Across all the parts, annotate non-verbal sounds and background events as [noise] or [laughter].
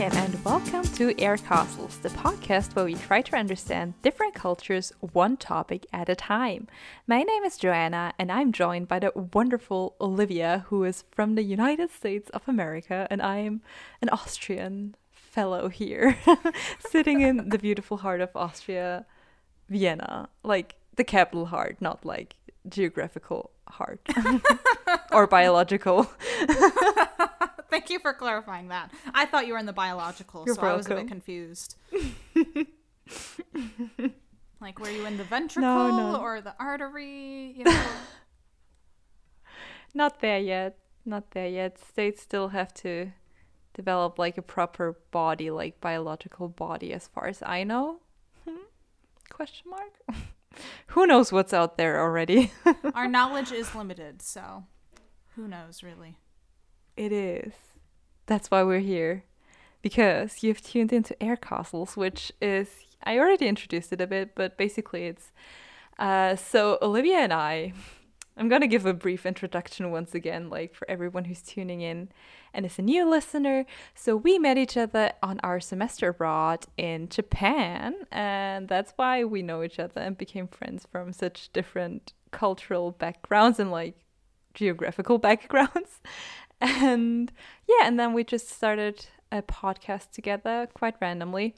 And welcome to Air Castles, the podcast where we try to understand different cultures one topic at a time. My name is Joanna and I'm joined by the wonderful Olivia, who is from the United States of America, and I am an Austrian fellow here, [laughs] sitting in the beautiful heart of Austria, Vienna. Like the capital heart, not like geographical heart [laughs] or biological. [laughs] [laughs] Thank you for clarifying that. I thought you were in the biological, You're so I was a bit confused. [laughs] like, were you in the ventricle no. or the artery? You know? [laughs] Not there yet. Not there yet. States still have to develop like a proper body, like biological body, as far as I know. Hmm? Question mark. Who knows what's out there already? Our knowledge is limited, so who knows, really? It is. That's why we're here, because you've tuned into Air Castles, which is I already introduced it a bit, but basically it's uh, so Olivia and I. I'm gonna give a brief introduction once again, like for everyone who's tuning in and is a new listener. So we met each other on our semester abroad in Japan, and that's why we know each other and became friends from such different cultural backgrounds and like geographical [laughs] backgrounds. [laughs] And yeah, and then we just started a podcast together quite randomly.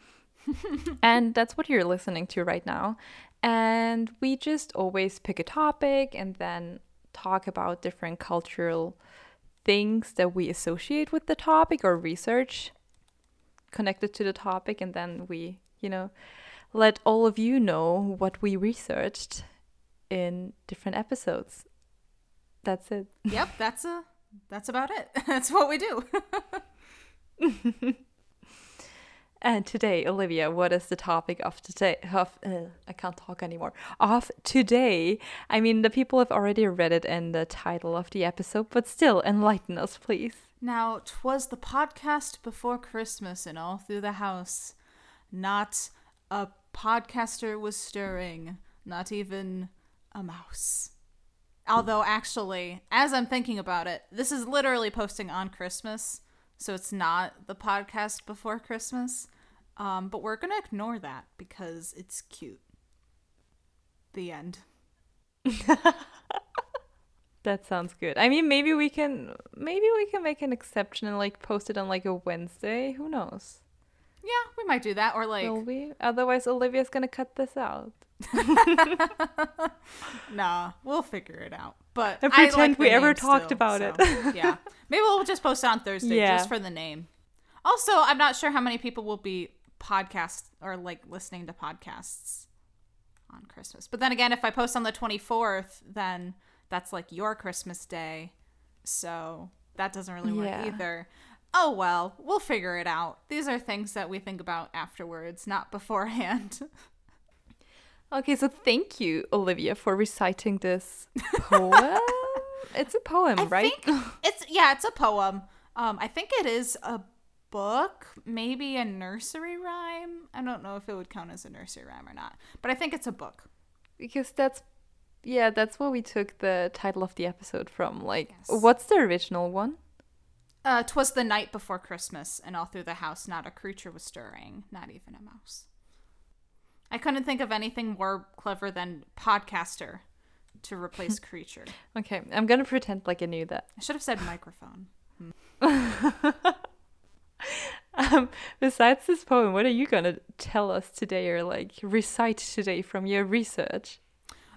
[laughs] and that's what you're listening to right now. And we just always pick a topic and then talk about different cultural things that we associate with the topic or research connected to the topic. And then we, you know, let all of you know what we researched in different episodes. That's it. Yep, that's a that's about it. [laughs] That's what we do. [laughs] And today, Olivia, what is the topic of today? Of uh, I can't talk anymore. Of today, I mean, the people have already read it in the title of the episode, but still, enlighten us, please. now, 'twas the podcast before Christmas and all through the house. Not a podcaster was stirring, not even a mouse. Although, actually, as I'm thinking about it, this is literally posting on Christmas, so it's not the podcast before Christmas. Um, but we're gonna ignore that because it's cute. The end. [laughs] That sounds good. I mean, maybe we can, maybe we can make an exception and like post it on like a Wednesday. Who knows? Yeah, we might do that, or like, Will we? Otherwise, Olivia's gonna cut this out [laughs] nah, we'll figure it out. But And I pretend like the we ever talked still, about so, it. yeah, maybe we'll just post it on Thursday Yeah. just for the name. Also, I'm not sure how many people will be podcast or like listening to podcasts on Christmas. But then again, if I post on the 24th, then that's like your Christmas day. So that doesn't really work Yeah. either. Oh well, we'll figure it out. These are things that we think about afterwards, not beforehand. [laughs] Okay, so thank you, Olivia, for reciting this [laughs] poem. it's a poem, I right? think it's yeah, it's a poem. Um, I think it is a book, maybe a nursery rhyme. I don't know if it would count as a nursery rhyme or not, but I think it's a book. because that's yeah, that's what we took the title of the episode from. Like, Yes. what's the original one? Uh, twas the night before Christmas, and all through the house not a creature was stirring, not even a mouse. I couldn't think of anything more clever than podcaster to replace [laughs] creature. Okay, I'm gonna pretend like I knew that. I should have said microphone. [laughs] Um, besides this poem, what are you gonna tell us today, or like recite today from your research?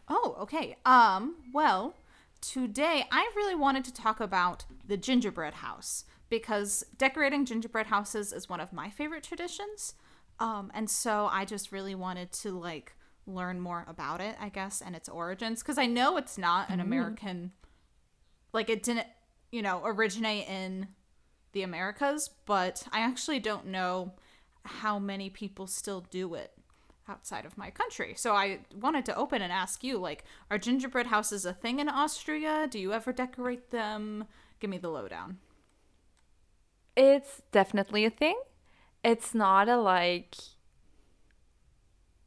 Oh, okay. Um, well, today I really wanted to talk about the gingerbread house because decorating gingerbread houses is one of my favorite traditions. Um, and so I just really wanted to like learn more about it, I guess, and its origins because I know it's not an American like it didn't, you know, originate in the Americas, but I actually don't know how many people still do it outside of my country. So I wanted to open and ask you like are gingerbread houses a thing in Austria? Do you ever decorate them? Give me the lowdown. It's definitely a thing. It's not a like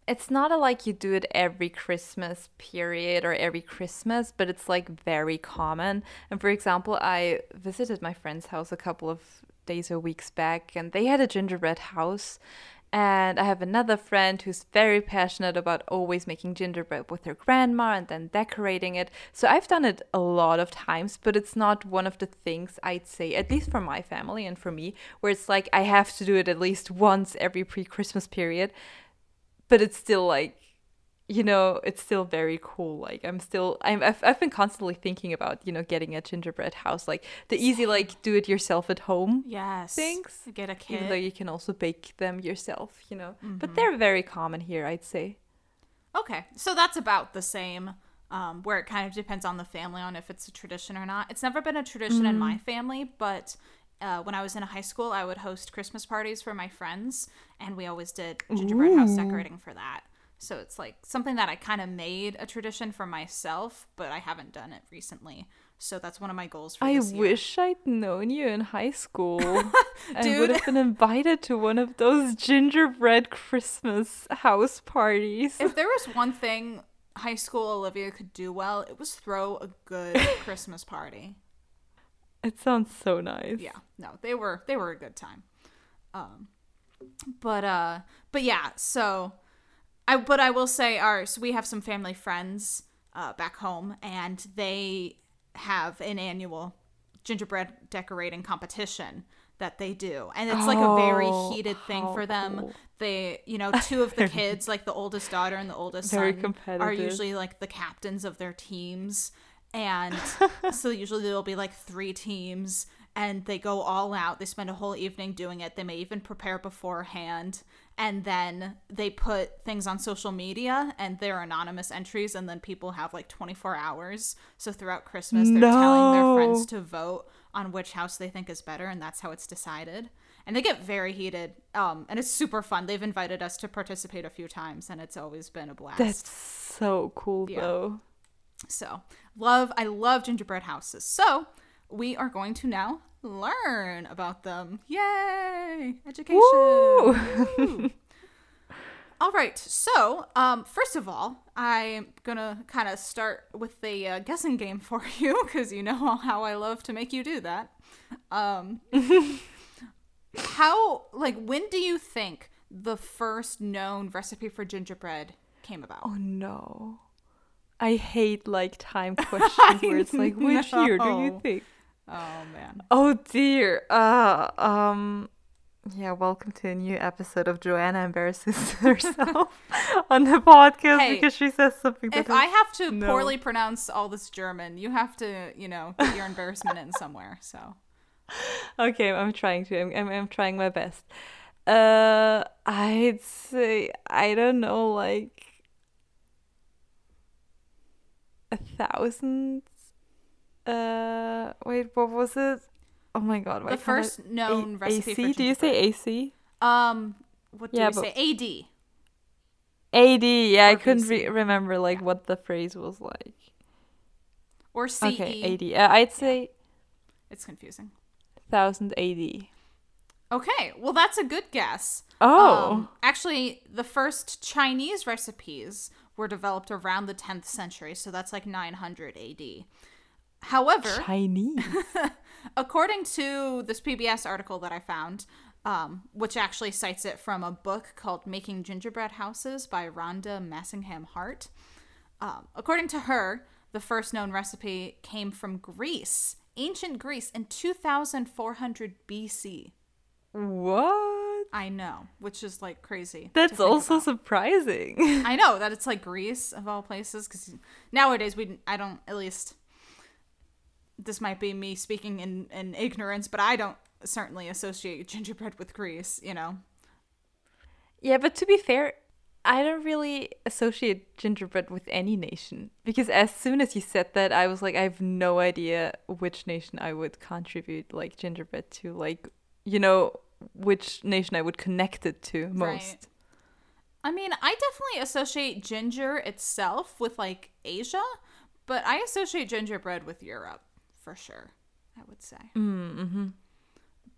it's not a like you do it every Christmas period or every Christmas, but it's like very common. And for example, I visited my friend's house a couple of days or weeks back, and they had a gingerbread house. And I have another friend who's very passionate about always making gingerbread with her grandma and then decorating it. So I've done it a lot of times, but it's not one of the things I'd say, at least for my family and for me, where it's like I have to do it at least once every pre Christmas period. But it's still like you know, it's still very cool. Like I'm still, I'm, I've, I've been constantly thinking about, you know, getting a gingerbread house, like the easy, like do it yourself at home Yes. things. Get a kit Even though you can also bake them yourself, you know. Mm-hmm. But they're very common here, I'd say. Okay, so that's about the same. Um, where it kind of depends on the family on if it's a tradition or not. It's never been a tradition in Mm-hmm. my family, but uh, when I was in high school, I would host Christmas parties for my friends, and we always did gingerbread house decorating for that. So it's like something that I kind of made a tradition for myself, but I haven't done it recently. So that's one of my goals for I this year. wish I'd known you in high school. [laughs] I would have been invited to one of those gingerbread Christmas house parties. If there was one thing high school Olivia could do well, it was throw a good [laughs] Christmas party. It sounds so nice. yeah no they were they were a good time um but uh but yeah so i but i will say our so we have some family friends uh back home and they have an annual gingerbread decorating competition that they do. And it's like a very Oh, heated thing for them. cool. they you know two of the [laughs] kids like the oldest daughter and the oldest Very son are usually like the captains of their teams. And [laughs] so usually there'll be like three teams and they go all out. They spend a whole evening doing it. They may even prepare beforehand and then they put things on social media and they're anonymous entries and then people have like 24 hours so throughout christmas they're telling their friends to vote on which house they think is better and that's how it's decided and they get very heated um, and it's super fun they've invited us to participate a few times and it's always been a blast That's so cool, Yeah. though. so, love, I love gingerbread houses. So, we are going to now learn about them. Yay! Education. Woo! [laughs] All right. So, um, first of all, I'm gonna kind of start with the uh, guessing game for [laughs] you because you know how I love to make you do that. Um, [laughs] how, like, when do you think the first known recipe for gingerbread came about? Oh no. I hate like time questions where it's like, which year do you think? Oh man. Oh dear. Uh um yeah, welcome to a new episode of Joanna embarrasses [laughs] herself on the podcast Hey, because she says something If I have to no. poorly pronounce all this German, you have to, you know, get your embarrassment in somewhere. So Okay, I'm trying to. I'm, I'm, I'm trying my best. Uh, I'd say I don't know, like a thousand. Uh, wait, what was it? Oh my god! why the can't I- first known A- recipe AC? Do you say AC? um, what do Yeah, but- say? AD. AD. Yeah, I couldn't re- remember like what the phrase was like. or CE. Okay, AD. Uh, I'd say It's confusing. thousand AD. Okay, well that's a good guess. Oh, Um, actually, the first Chinese recipes were developed around the 10th century, so that's like 900 AD. However, Chinese. [laughs] according to this PBS article that I found, um, which actually cites it from a book called Making Gingerbread Houses by Rhonda Massingham Hart, um, according to her, the first known recipe came from Greece, ancient Greece, in 2400 BC. what? I know, which is like crazy. That's also about. surprising. I know that it's like Greece of all places because nowadays we I don't at least this might be me speaking in in ignorance, but I don't certainly associate gingerbread with Greece. You know, Yeah, but to be fair, I don't really associate gingerbread with any nation because as soon as you said that, I was like, I have no idea which nation I would contribute like gingerbread to, like you know which nation I would connect it to most. Right. I mean, I definitely associate ginger itself with like Asia, but I associate gingerbread with Europe for sure. I would say. Mm-hmm.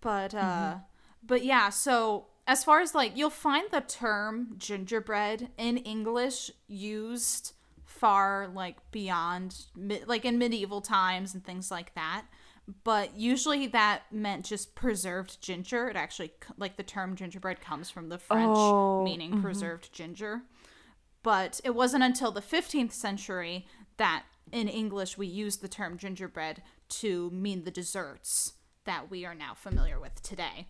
But uh but yeah, so as far as like you'll find the term gingerbread in English used far like beyond like in medieval times and things like that. but usually that meant just preserved ginger. It actually, like the term gingerbread comes from the French Oh, meaning preserved ginger. But it wasn't until the 15th century that in English we used the term gingerbread to mean the desserts that we are now familiar with today.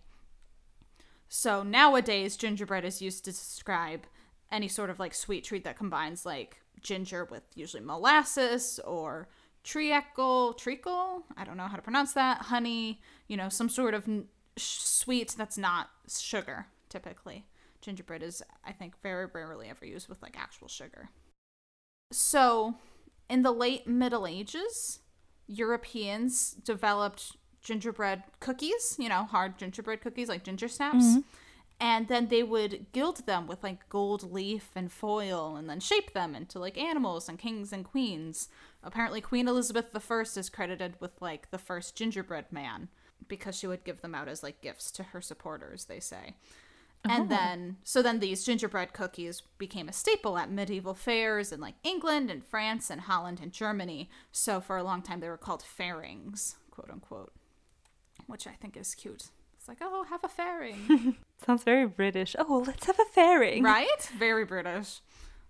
So nowadays, gingerbread is used to describe any sort of like sweet treat that combines like ginger with usually molasses or treacle, treacle, I don't know how to pronounce that, honey, you know, some sort of sweet that's not sugar typically. Gingerbread is, I think, very rarely ever used with like actual sugar. So, in the late Middle Ages, Europeans developed gingerbread cookies, you know, hard gingerbread cookies like ginger snaps. Mm-hmm. And then they would gild them with like gold leaf and foil and then shape them into like animals and kings and queens. Apparently, Queen Elizabeth I is credited with like the first gingerbread man because she would give them out as like gifts to her supporters, they say. And then, so then these gingerbread cookies became a staple at medieval fairs in like England and France and Holland and Germany. So for a long time, they were called fairings, quote unquote, which I think is cute. It's like, oh, have a fairing, [laughs] Sounds very British. Oh, let's have a fairing. right? Very British.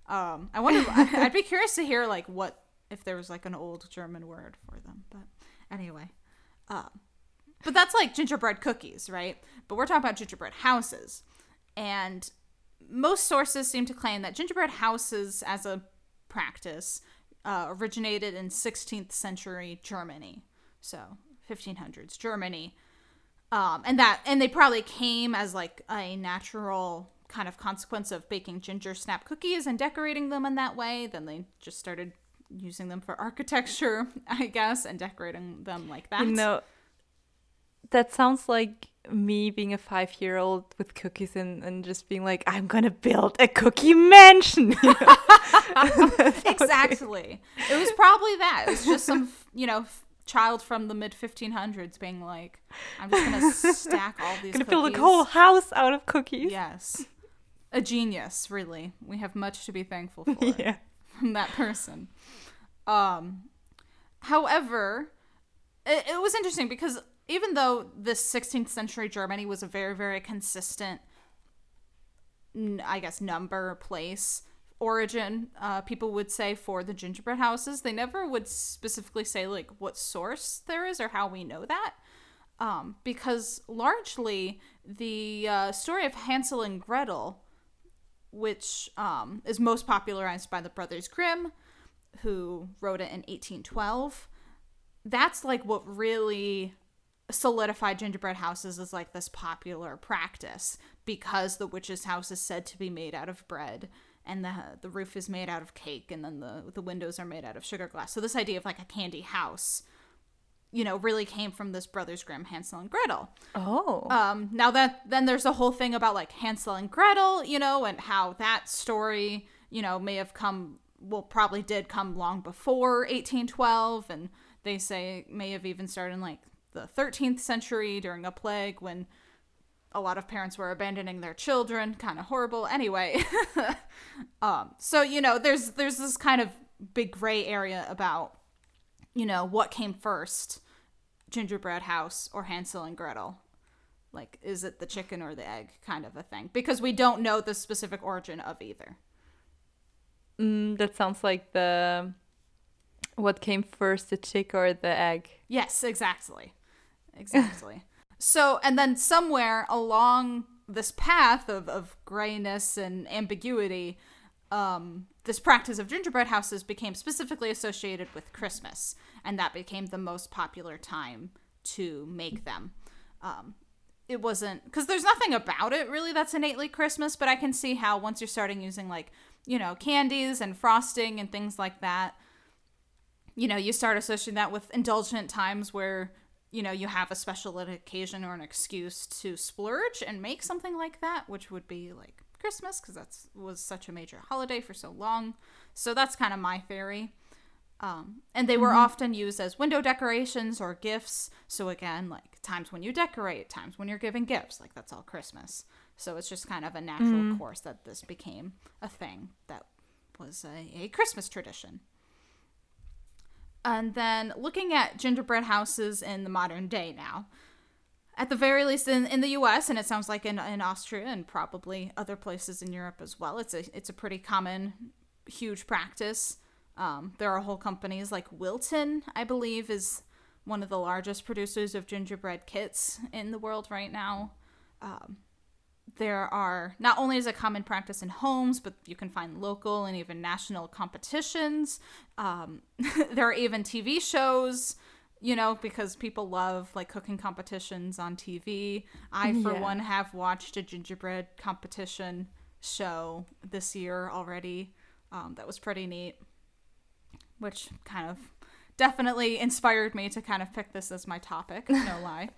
Um, I wonder. [laughs] I'd be curious to hear like what if there was like an old German word for them. But anyway, um, but that's like gingerbread cookies, right? But we're talking about gingerbread houses. And most sources seem to claim that gingerbread houses as a practice uh, originated in 16th century Germany. So 1500s Germany. Um, and that and they probably came as like a natural kind of consequence of baking ginger snap cookies and decorating them in that way. Then they just started using them for architecture, [laughs] I guess, and decorating them like that. You know, that sounds like me being a five year old with cookies and, and just being like, I'm gonna build a cookie mansion. you [laughs] know? exactly. It was probably that. It was just some, you know, child from the mid 1500s being like, I'm just gonna stack all these. Cookies. Gonna cookies. build a whole house out of cookies. Yes, a genius. Really, we have much to be thankful [laughs] for yeah. from that person. Um, however, it, it was interesting because even though this 16th century Germany was a very, very consistent, I guess, number, place, origin, uh, people would say for the gingerbread houses, they never would specifically say like what source there is or how we know that. Um, because largely the uh, story of Hansel and Gretel, which um, is most popularized by the Brothers Grimm, who wrote it in 1812, that's like what really solidified gingerbread houses as like this popular practice because the witch's house is said to be made out of bread and the the roof is made out of cake and then the the windows are made out of sugar glass. So this idea of like a candy house you know really came from this brothers Grimm Hansel and Gretel. Oh. Um, now that then there's a whole thing about like Hansel and Gretel, you know, and how that story, you know, may have come, well, probably did come long before 1812, and they say may have even started in like the 13th century during a plague when a lot of parents were abandoning their children. Kind of horrible. Anyway, [laughs] um, so you know, there's there's this kind of big gray area about, you know, what came first, gingerbread house or Hansel and Gretel like is it the chicken or the egg kind of a thing because we don't know the specific origin of either Mm, that sounds like the what came first, the chick or the egg? yes exactly exactly. So and then somewhere along this path of, of grayness and ambiguity um, this practice of gingerbread houses became specifically associated with christmas and that became the most popular time to make them. Um, it wasn't because there's nothing about it really that's innately Christmas, but I can see how once you're starting using like, you know, candies and frosting and things like that, you know, you start associating that with indulgent times where, you know, you have a special occasion or an excuse to splurge and make something like that, which would be like Christmas because that's was such a major holiday for so long. So that's kind of my theory. Um, and they were often used as window decorations or gifts. So again, like times when you decorate, times when you're giving gifts, like that's all Christmas. So it's just kind of a natural course that this became a thing that was a, a Christmas tradition. And then looking at gingerbread houses in the modern day now. At the very least in, in the US, and it sounds like in, in Austria and probably other places in Europe as well, it's a, it's a pretty common, huge practice. Um, there are whole companies like Wilton, I believe, is one of the largest producers of gingerbread kits in the world right now. Um, there are not only is a common practice in homes, but you can find local and even national competitions. Um, [laughs] there are even TV shows, you know, because people love like cooking competitions on TV. I, [laughs] for Yeah. one, have watched a gingerbread competition show this year already. Um, that was pretty neat, which kind of definitely inspired me to kind of pick this as my topic, no [laughs] lie.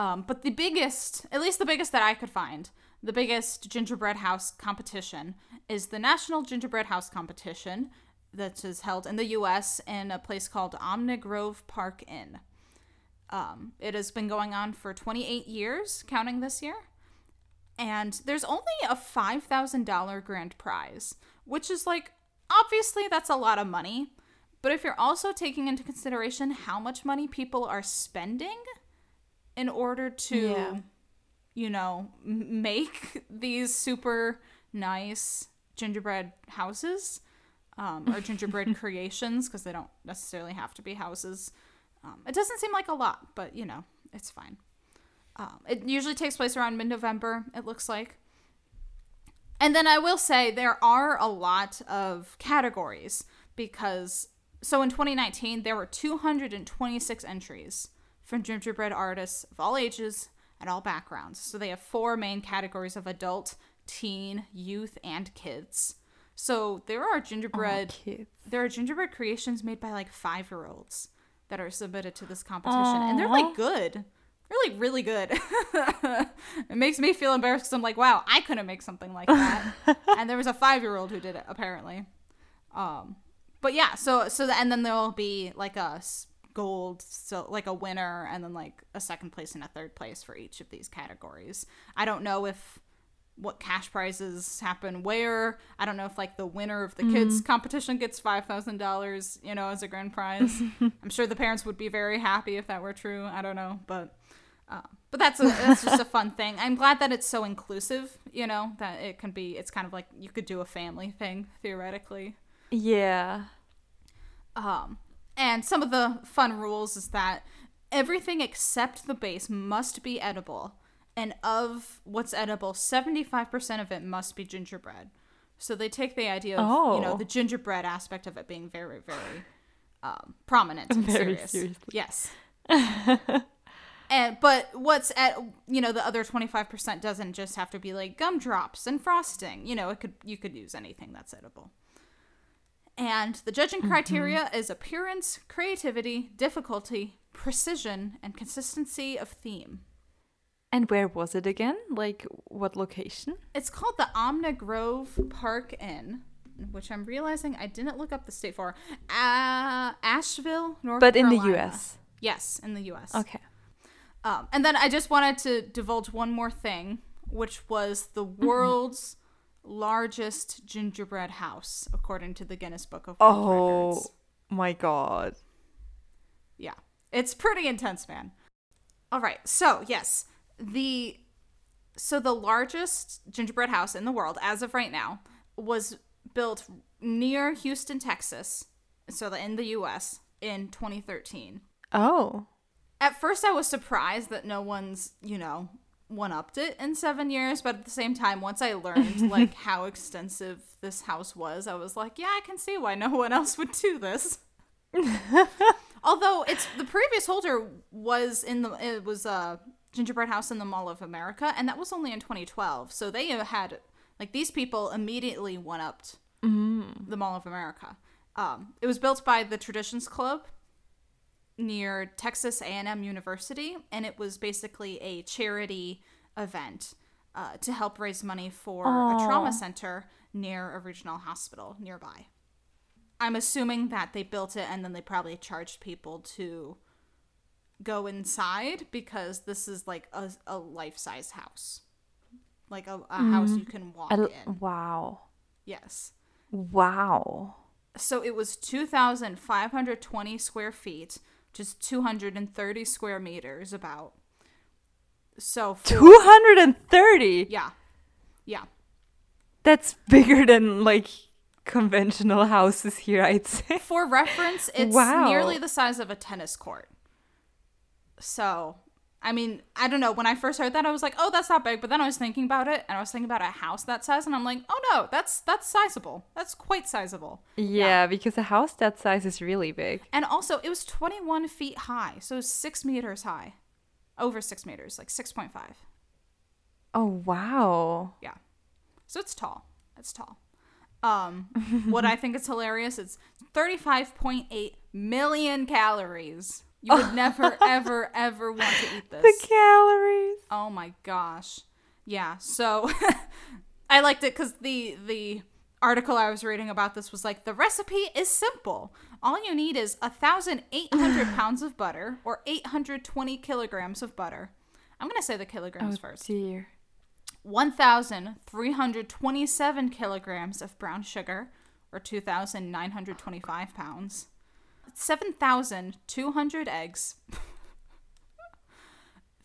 Um, but the biggest, at least the biggest that I could find, the biggest gingerbread house competition is the National Gingerbread House Competition that is held in the U.S. in a place called Omni Grove Park Inn. Um, it has been going on for 28 years, counting this year. And there's only a $5,000 grand prize, which is like, obviously, that's a lot of money. But if you're also taking into consideration how much money people are spending in order to, Yeah. you know, make [laughs] these super nice gingerbread houses um, or gingerbread [laughs] creations, because they don't necessarily have to be houses. Um, it doesn't seem like a lot, but you know, it's fine. Um, it usually takes place around mid November, it looks like. And then I will say there are a lot of categories because, so in 2019, there were 226 entries from gingerbread artists of all ages and all backgrounds. So they have four main categories of adult, teen, youth, and kids. So there are gingerbread kids. there are gingerbread creations made by like five year olds that are submitted to this competition and they're like good they're like really good [laughs] it makes me feel embarrassed because i'm like wow i couldn't make something like that [laughs] and there was a five year old who did it apparently um but yeah so so the, and then there'll be like a gold so like a winner and then like a second place and a third place for each of these categories i don't know if what cash prizes happen where. I don't know if like the winner of the kids competition gets five thousand dollars, you know, as a grand prize. [laughs] I'm sure the parents would be very happy if that were true. I don't know, but uh, but that's a, that's just a fun [laughs] thing. I'm glad that it's so inclusive. You know that it can be. It's kind of like you could do a family thing theoretically. Yeah. Um, and some of the fun rules is that everything except the base must be edible. And of what's edible, 75% of it must be gingerbread. So they take the idea of, you know, Oh. the gingerbread aspect of it being very, very um, prominent and [laughs] Very serious. seriously. Yes. [laughs] and but what's at you know the other 25% doesn't just have to be like gumdrops and frosting. You know, it could you could use anything that's edible. And the judging criteria is appearance, creativity, difficulty, precision, and consistency of theme. And where was it again? Like what location? It's called the Omni Grove Park Inn, which I'm realizing I didn't look up the state for. Uh, Asheville, North But in the US. Yes, in the U.S. Okay. Um, and then I just wanted to divulge one more thing, which was the Mm-hmm. world's largest gingerbread house, according to the Guinness Book of World Oh Records. my god. Yeah, it's pretty intense, man. All right, so yes, the so the largest gingerbread house in the world as of right now was built near Houston, Texas, so the, in the U.S. in 2013. Oh. At first, I was surprised that no one's you know one upped it in seven years, but at the same time, once I learned [laughs] like how extensive this house was, I was like, yeah, I can see why no one else would do this. [laughs] Although it's the previous holder was in the it was a gingerbread house in the Mall of America, and that was only in 2012. So they had like these people immediately one upped the Mall of America. Um, it was built by the Traditions Club near Texas A&M University, and it was basically a charity event uh, to help raise money for a trauma center near a regional hospital nearby. I'm assuming that they built it and then they probably charged people to go inside because this is like a, a life size house. Like a, a house you can walk l- in. wow. Yes. Wow. So it was 2,520 square feet, just 230 square meters about. So 230. yeah. Yeah. That's bigger than like conventional houses here, I'd say. For reference, it's Wow. nearly the size of a tennis court. So, I mean, I don't know. When I first heard that, I was like, "Oh, that's not big." But then I was thinking about it, and I was thinking about a house that size, and I'm like, "Oh no, that's that's sizable. That's quite sizable." Yeah, because a house that size is really big. And also, it was 21 feet high, so six meters high, over six meters, like 6.5. Oh wow. Yeah, so it's tall. It's tall. Um, what I [laughs] think is hilarious, it's 35.8 million calories. You would [laughs] never, ever, ever want to eat this. The calories. Oh my gosh. Yeah. So [laughs] I liked it because the the article I was reading about this was like the recipe is simple. All you need is a thousand eight hundred [sighs] pounds of butter or eight hundred twenty kilograms of butter. I'm gonna say the kilograms Oh first. dear. 1,327 kilograms of brown sugar, or 2,925 pounds. 7,200 eggs.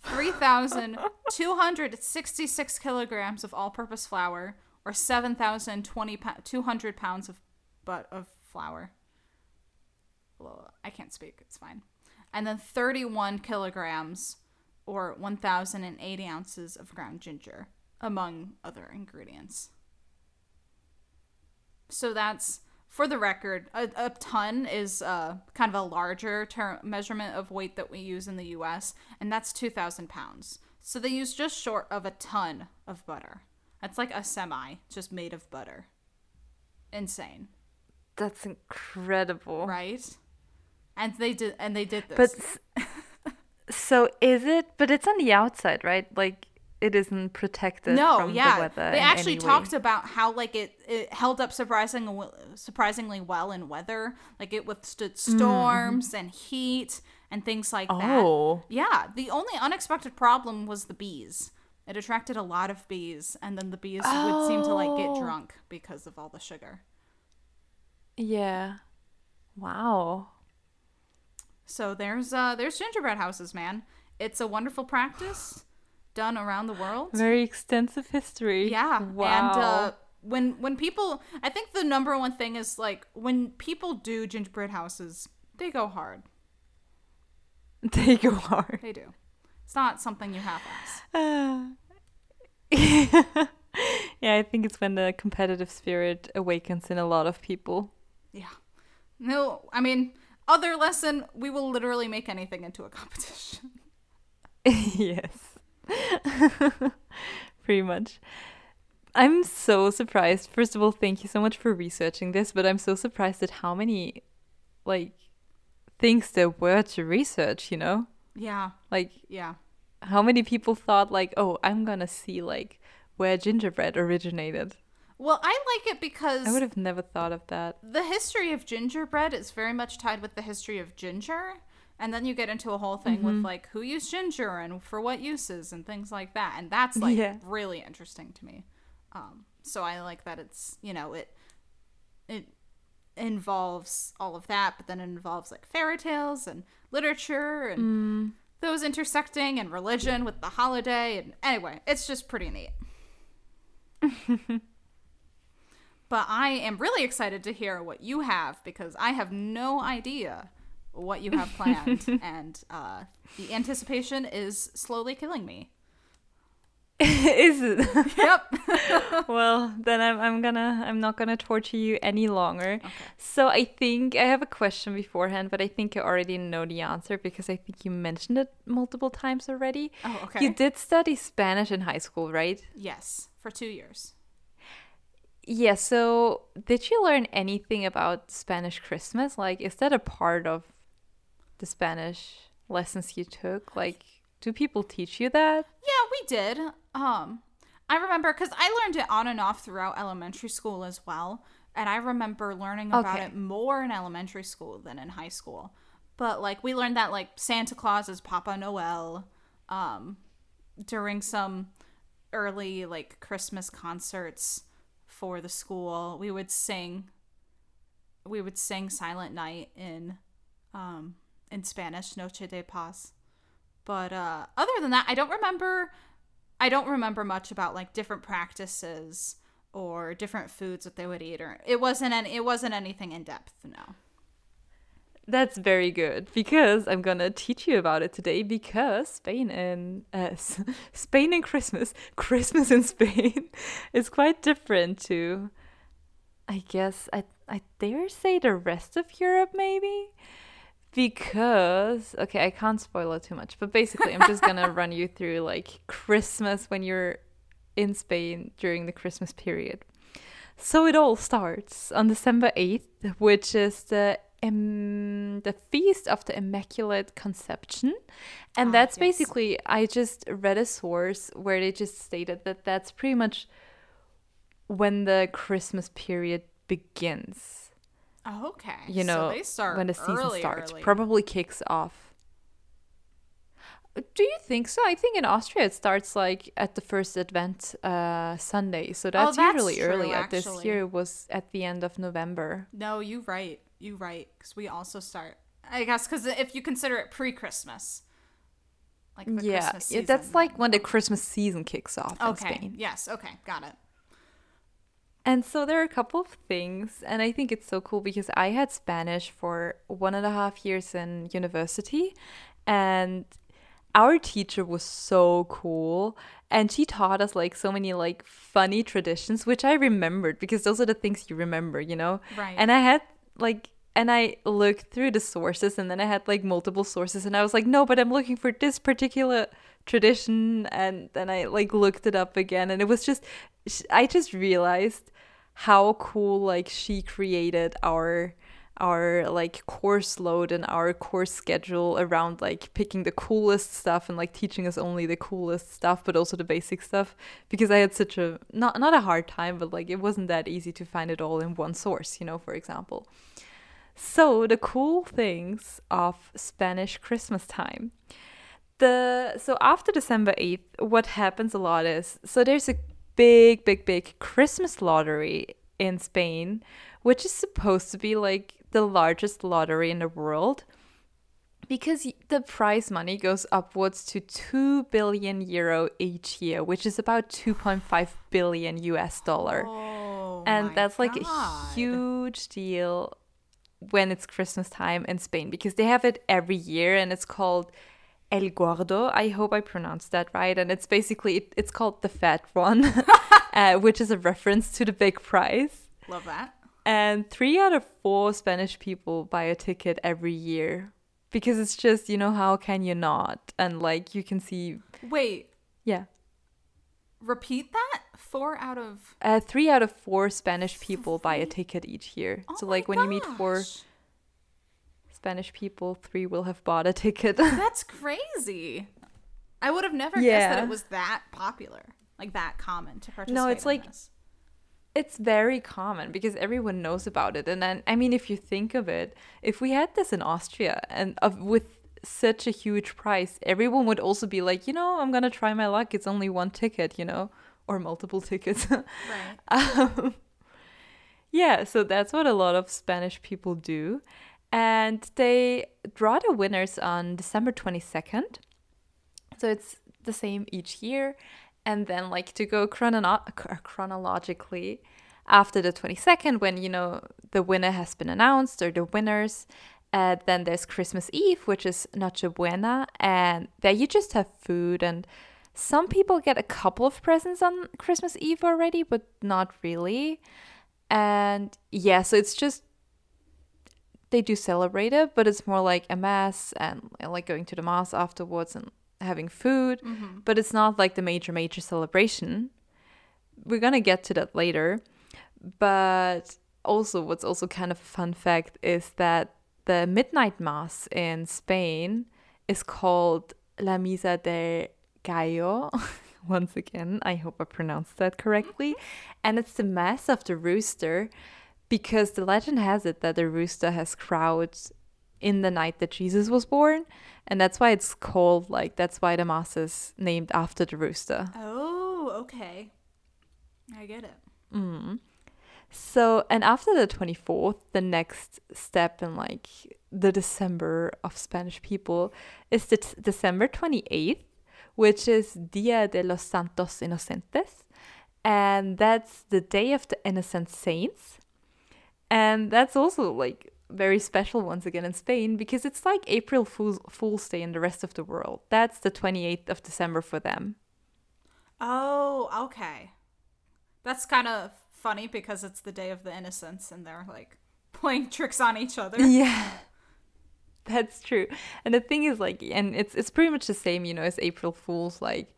3,266 kilograms of all-purpose flour, or 7,200 pounds of but of flour. I can't speak. It's fine. And then 31 kilograms, or 1,080 ounces of ground ginger, among other ingredients. So that's, for the record, a, a ton is uh, kind of a larger measurement of weight that we use in the US, and that's 2,000 pounds. So they use just short of a ton of butter. That's like a semi, just made of butter. Insane, That's incredible. right? And they did, and they did this. But [laughs] so is it? But it's on the outside, right? Like it isn't protected no, from yeah, the weather. they actually any way. talked about how like it, it held up surprisingly surprisingly well in weather. Like it withstood storms and heat and things like that. Mm-hmm. Oh, Yeah, the only unexpected problem was the bees. It attracted a lot of bees, and then the bees would seem to like get Oh. drunk because of all the sugar. yeah. Wow. So there's uh there's gingerbread houses, man. It's a wonderful practice done around the world. Very extensive history. Yeah. Wow. And uh when when people I think the number one thing is like when people do gingerbread houses, they go hard. [laughs] they go hard. They do. It's not something you ass. [sighs] yeah, I think it's when the competitive spirit awakens in a lot of people. Yeah. No, I mean, other lesson, we will literally make anything into a competition. [laughs] yes. [laughs] Pretty much. I'm so surprised. First of all, thank you so much for researching this, but I'm so surprised at how many like things there were to research, you know? Yeah. Like Yeah. how many people thought like, "Oh, I'm going to see like where gingerbread originated." Well, I like it because I would have never thought of that. the history of gingerbread is very much tied with the history of ginger. And then you get into a whole thing with like who used ginger and for what uses and things like that. And that's like Yeah. really interesting to me. Um, so I like that it's, you know, it it involves all of that, but then it involves like fairy tales and literature and those intersecting and religion with the holiday. And anyway, it's just pretty neat. [laughs] but I am really excited to hear what you have because I have no idea what you have planned, [laughs] and uh, the anticipation is slowly killing me. [laughs] Is it? [laughs] Yep. well, then I'm I'm gonna I'm not gonna torture you any longer. Okay. So I think I have a question beforehand, but I think I already know the answer because I think you mentioned it multiple times already. Oh, okay. You did study Spanish in high school, right? yes, for two years. Yeah, so did you learn anything about Spanish Christmas? Like is that a part of the Spanish lessons you took? Like do people teach you that? Yeah, we did. Um, I remember because I learned it on and off throughout elementary school as well, and I remember learning about Okay. it more in elementary school than in high school. But like we learned that like Santa Claus is Papa Noel, um, during some early like Christmas concerts for the school. We would sing we would sing Silent Night in um in Spanish, Noche de Paz. But uh other than that, I don't remember I don't remember much about like different practices or different foods that they would eat or it wasn't any it wasn't anything in depth, no. That's very good because I'm gonna teach you about it today because Spain and uh, [laughs] Spain and Christmas, Christmas in Spain [laughs] is quite different to, I guess I I dare say the rest of Europe maybe, because okay I can't spoil it too much but basically I'm just gonna run you [laughs] through like Christmas when you're in Spain during the Christmas period. So it all starts on December 8th, which is the um, the feast of the Immaculate Conception, and Ah, that's yes. basically I just read a source where they just stated that that's pretty much when the Christmas period begins. Oh, okay. You So know, they start when the season early, starts, early. probably kicks off. Do you think so? I think in Austria it starts like at the first Advent uh, Sunday, so that's, Oh, that's usually true. This actually. year was at the end of November. No, you right. You right. Because we also start. I guess because if you consider it pre-Christmas, like the yeah, Christmas yeah, season, that's like when the Christmas season kicks off in Okay. Spain. Yes. Okay. Got it. And so there are a couple of things, and I think it's so cool because I had Spanish for one and a half years in university, and our teacher was so cool, and she taught us like so many like funny traditions, which I remembered because those are the things you remember, you know. Right. And I had like. And I looked through the sources, and then I had like multiple sources, and I was like, no, but I'm looking for this particular tradition, and then I like looked it up again, and it was just, I just realized how cool like she created our our like course load and our course schedule around like picking the coolest stuff and like teaching us only the coolest stuff but also the basic stuff. Because I had such a not not a hard time but like it wasn't that easy to find it all in one source you know for example. So the cool things of Spanish Christmas time. The so after December 8th what happens a lot is so there's a big big big Christmas lottery in Spain which is supposed to be like the largest lottery in the world because the prize money goes upwards to 2 billion euro each year which is about 2.5 billion US dollar Oh, and that's like God. a huge deal when it's Christmas time in Spain because they have it every year and it's called El Gordo. I hope I pronounced that right. And it's basically it, it's called the fat one, [laughs] [laughs] uh, which is a reference to the big prize. Love that. And three out of four Spanish people buy a ticket every year because it's just you know how can you not? And like you can see, Wait. yeah. Repeat that. Four out of. Uh, three out of four Spanish people buy a ticket each year. Oh so like when you meet four gosh. Spanish people, three will have bought a ticket. [laughs] That's crazy. I would have never guessed that it was that popular, like that common to participate. No, it's like- this. it's very common because everyone knows about it. And then, I mean, if you think of it, if we had this in Austria and of with such a huge price, everyone would also be like, you know, I'm gonna try my luck. It's only one ticket, you know, or multiple [laughs] tickets. right. um, yeah, so that's what a lot of Spanish people do. And they draw the winners on December 22nd. So it's the same each year. And then, like, to go chrono- chronologically, after the 22nd, when, you know, the winner has been announced or the winners, uh, then there's Christmas Eve, which is Noche Buena. And there you just have food and some people get a couple of presents on Christmas Eve already, but not really. And yeah, so it's just they do celebrate it, but it's more like a mass and like going to the mass afterwards and having food. Mm-hmm. But it's not like the major, major celebration. We're gonna get to that later. But also, what's also kind of a fun fact is that the midnight mass in Spain is called La Misa de Gallo. [laughs] Once again, I hope I pronounced that correctly. Mm-hmm. And it's the mass of the rooster because the legend has it that the rooster has crowed in the night that Jesus was born. And that's why it's called like, that's why the mass is named after the rooster. Oh, okay. I get it. Mm-hmm. So, and after the 24th, the next step in like the December of Spanish people is the t- December 28th, which is Dia de los Santos Inocentes. And that's the Day of the Innocent Saints. And that's also like very special once again in Spain because it's like April Fool's, Fool's Day in the rest of the world. That's the 28th of December for them. Oh, okay. That's kind of funny because it's the day of the innocents and they're like [laughs] playing tricks on each other. [laughs] Yeah. That's true. And the thing is like and it's it's pretty much the same, you know, as April Fools like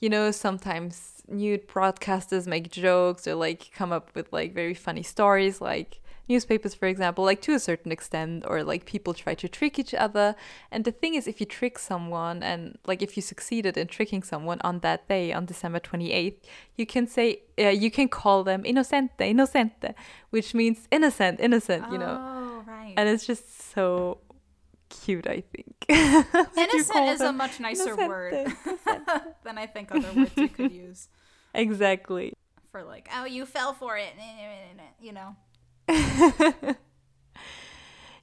you know, sometimes new broadcasters make jokes or like come up with like very funny stories like newspapers for example like to a certain extent or like people try to trick each other and the thing is if you trick someone and like if you succeeded in tricking someone on that day on december 28th you can say uh, you can call them inocente inocente which means innocent innocent you know Oh, right. and it's just so cute i think [laughs] Innocent is a much nicer word Inocente. [laughs] than I think other words you could [laughs] use exactly for like, oh, you fell for it, you know. [laughs]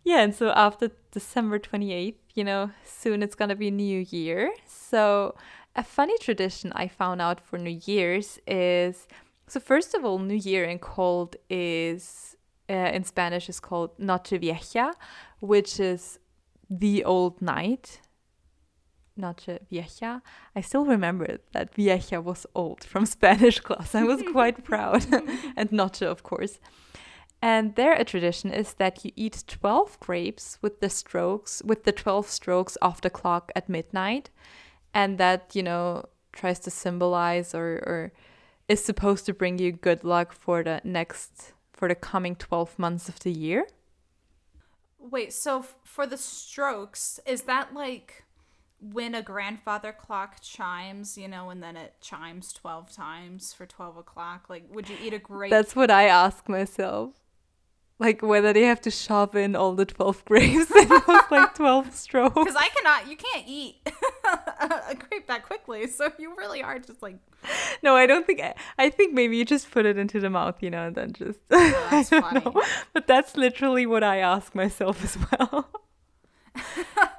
yeah, and so after December 28th, you know, soon it's gonna be New Year. So, a funny tradition I found out for New Year's is so, first of all, New Year in cold is uh, in Spanish is called Noche Vieja, which is the old night. Noche Vieja. I still remember that Vieja was old from [laughs] Spanish class. I was quite proud. [laughs] and Noche, of course. And there a tradition is that you eat 12 grapes with the strokes, with the 12 strokes of the clock at midnight. And that, you know, tries to symbolize or, or is supposed to bring you good luck for the next, for the coming 12 months of the year. Wait, so f- for the strokes, is that like when a grandfather clock chimes, you know, and then it chimes 12 times for 12 o'clock? Like, would you eat a grape? That's what I ask myself. Like whether they have to shove in all the 12 [laughs] grapes in those like 12 [laughs] strokes. Because I cannot, you can't eat [laughs] a grape that quickly. So you really are just like, No, I don't think. I, I think maybe you just put it into the mouth, you know, and then just. Oh, that's I don't funny. know. But that's literally what I ask myself as well.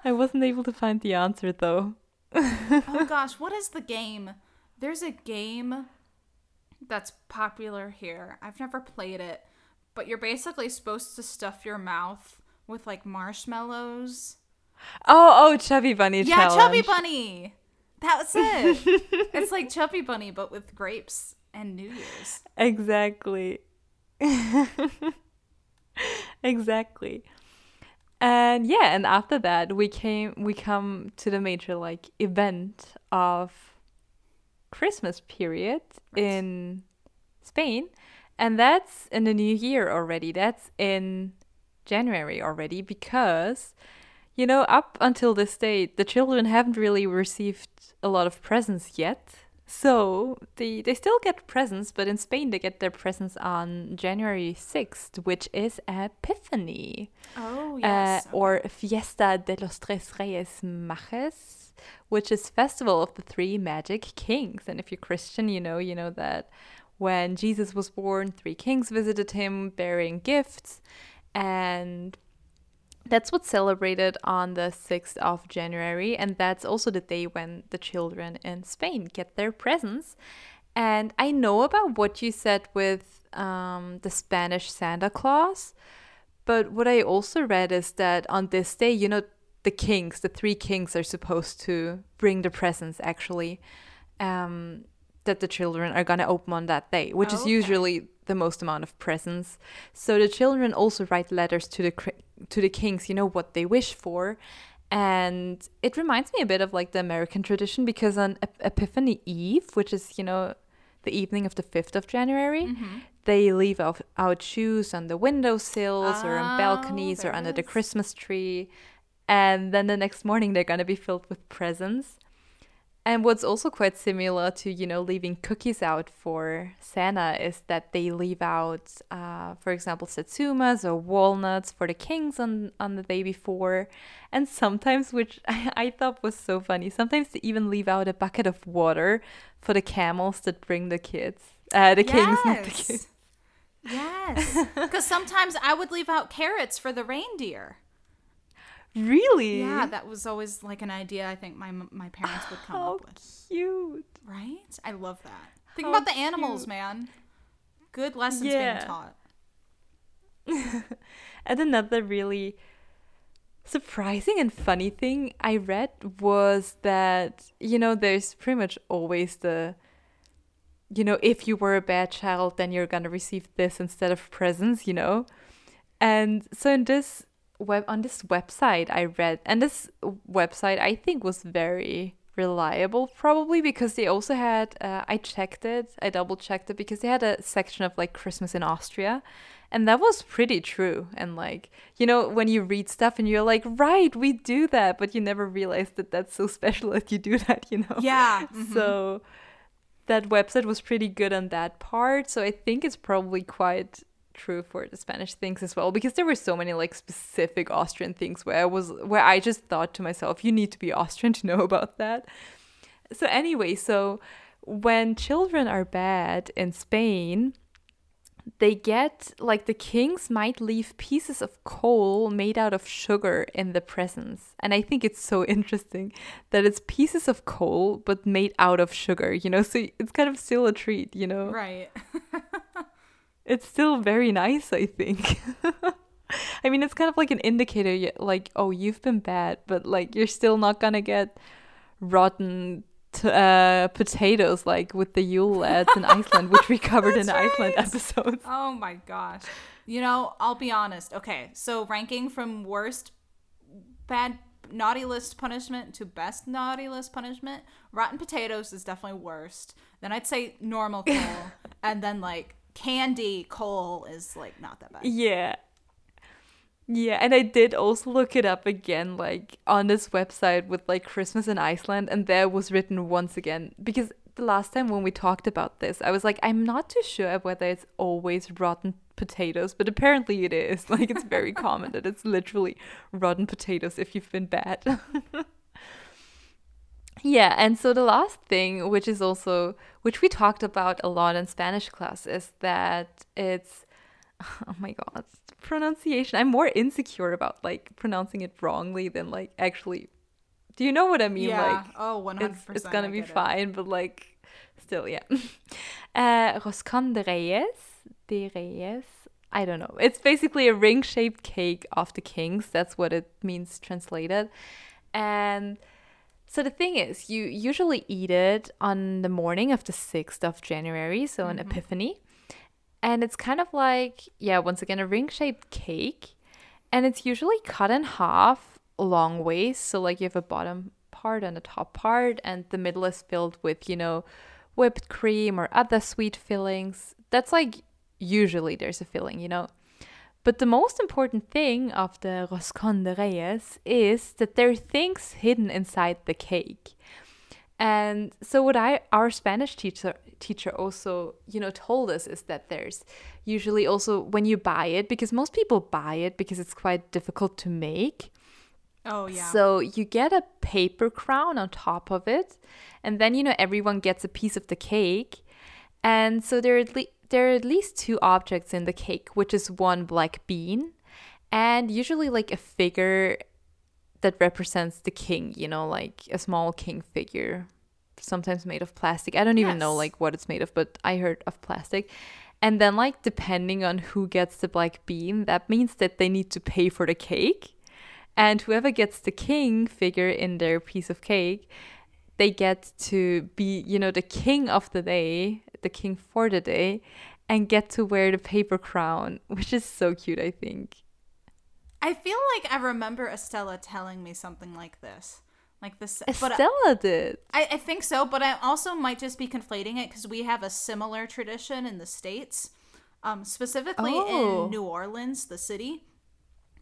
I wasn't able to find the answer though. oh gosh, what is the game? There's a game that's popular here. I've never played it, but you're basically supposed to stuff your mouth with like marshmallows. Oh, oh, Chubby Bunny Yeah, challenge. Chubby Bunny. That's it. [laughs] it's like Chubby Bunny, but with grapes and New Year's. Exactly. [laughs] exactly. And yeah, and after that we came we come to the major like event of Christmas period Right. in Spain. And that's in the new year already. That's in January already because you know, up until this date, the children haven't really received a lot of presents yet. So they they still get presents, but in Spain they get their presents on January sixth, which is Epiphany, Oh, uh, or Fiesta de los Tres Reyes Mages, which is festival of the three magic kings. And if you're Christian, you know you know that when Jesus was born, three kings visited him bearing gifts, and that's what's celebrated on the 6th of January, and that's also the day when the children in Spain get their presents. And I know about what you said with um, the Spanish Santa Claus, but what I also read is that on this day, you know, the kings, the three kings, are supposed to bring the presents actually. Um, that the children are gonna open on that day, which is Okay. usually the most amount of presents. So the children also write letters to the to the kings, you know what they wish for, and it reminds me a bit of like the American tradition because on Ep- Epiphany Eve, which is you know the evening of the fifth of January, Mm-hmm. they leave out, out shoes on the windowsills or on Oh, balconies or under the. Christmas tree, and then the next morning they're gonna be filled with presents. And what's also quite similar to, you know, leaving cookies out for Santa is that they leave out, uh, for example, satsumas or walnuts for the kings on, on the day before. And sometimes, which I, [laughs] I thought was so funny, sometimes they even leave out a bucket of water for the camels that bring the kids, uh, the kings, not the Yes. kids. Yes. [laughs] Because sometimes I would leave out carrots for the reindeer. Really? Yeah, that was always like an idea I think my my parents would come How up with. cute. Right? I love that. Think How about the animals, cute. man. Good lessons Yeah. being taught. [laughs] And another really surprising and funny thing I read was that, you know, there's pretty much always the, you know, if you were a bad child, then you're going to receive this instead of presents, you know? And so in this web, on this website I read, and this website I think was very reliable probably because they also had uh, i checked it i double checked it because they had a section of like christmas in austria and that was pretty true and like you know when you read stuff and you're like right we do that but you never realize that that's so [laughs] special that you do that you know Yeah. [laughs] mhm. so that website was pretty good on that part so i think it's probably quite true for the spanish things as well because there were so many like specific austrian things where i was where i just thought to myself you need to be austrian [laughs] to know about that. So anyway so when children are bad in spain they get like the kings might leave pieces of coal made out of sugar in the presents. And i think it's so [laughs] interesting that it's pieces of coal but made out of sugar you know? So it's kind of still a treat you know? Right. [laughs] it's still very nice i think [laughs] i mean it's kind of like an indicator like oh you've been bad but like you're still not gonna get rotten t- uh, potatoes like with the yule lads in iceland which we [laughs] covered in the iceland right. episodes Oh my gosh. You know, I'll be honest. Okay, so ranking from worst bad naughty list punishment to best naughty list punishment, rotten potatoes is definitely worst. Then I'd say normal [laughs] coal, and then like candy coal is like not that bad. Yeah. Yeah, and I did also look it up again, like on this website with like Christmas in Iceland, and there was written once again because the last time when we talked about this, I was like, I'm not too sure whether it's always rotten potatoes, but apparently it is. [laughs] Like it's very common that it's literally rotten potatoes if you've been bad. [laughs] Yeah, and so the last thing, which is also which we talked about a lot in Spanish class, is that it's [laughs] oh my god, pronunciation. I'm more insecure about like pronouncing it wrongly than like actually. Do you know what I mean? yeah. Like oh, one hundred it's percent. it's gonna be fine, but like still, yeah. [laughs] Uh, Roscon de Reyes, de Reyes. I don't know. It's basically a ring-shaped cake of the kings. That's what it means translated. And so the thing is, you usually eat it on the morning of the 6th of January, so an mm-hmm. epiphany. And it's kind of like, yeah, once again, a ring shaped cake. And it's usually cut in half long ways. So, like, you have a bottom part and a top part, and the middle is filled with, you know, whipped cream or other sweet fillings. That's like usually there's a filling, you know. But the most important thing of the roscon de reyes is that there are things hidden inside the cake. And so what I our Spanish teacher teacher also, you know, told us is that there's usually also when you buy it because most people buy it because it's quite difficult to make. Oh yeah. So you get a paper crown on top of it, and then you know everyone gets a piece of the cake, and so there are at, le- there are at least two objects in the cake, which is one black bean, and usually like a figure that represents the king. You know, like a small king figure, sometimes made of plastic. I don't even know like what it's made of, but I heard of plastic. And then like depending on who gets the black bean, that means that they need to pay for the cake. And whoever gets the king figure in their piece of cake, they get to be, you know, the king of the day, the king for the day, and get to wear the paper crown, which is so cute, I think. I feel like I remember Estella telling me something like this. Like this but Estella did. I, I think so, but I also might just be conflating it because we have a similar tradition in the States, um, specifically Oh. in New Orleans, the city,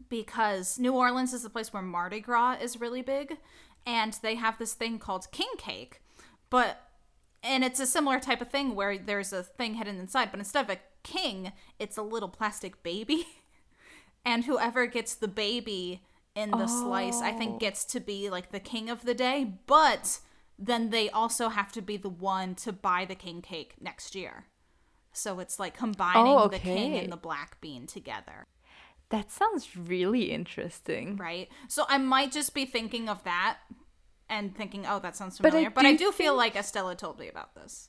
because New Orleans is the place where Mardi Gras is really big, and they have this thing called king cake, but and it's a similar type of thing where there's a thing hidden inside, but instead of a king, it's a little plastic baby, [laughs] and whoever gets the baby in the slice, I Oh. think gets to be like the king of the day, but then they also have to be the one to buy the king cake next year. So it's like combining Oh, the king and the black bean together, That sounds really interesting. right? So I might just be thinking of that and thinking, oh, that sounds But I familiar. But I do do, feel like Estella told me about this.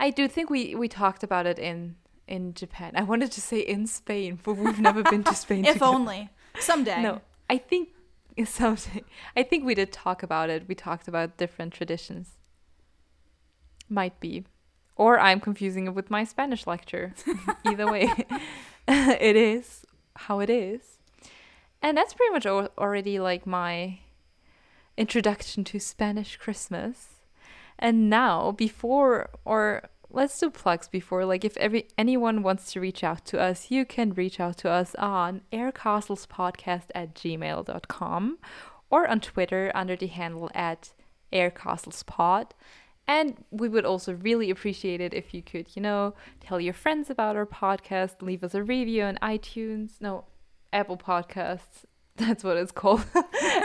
I do think we we talked about it in in Japan. I wanted to say in Spain, but we've never been to Spain. [laughs] If together. only someday. No, I think [laughs] someday. I think we did talk about it. We talked about different traditions. Might be, or I'm confusing it with my Spanish lecture. [laughs] Either way, it is how it is, and that's pretty much al- already like my introduction to Spanish Christmas. And now, before or let's do plugs before like if every anyone wants to reach out to us you can reach out to us on aircastlespodcast at gmail.com or on twitter under the handle at aircastlespod and we would also really appreciate it if you could you know tell your friends about our podcast leave us a review on itunes no apple podcasts [laughs] that's what it's called [laughs]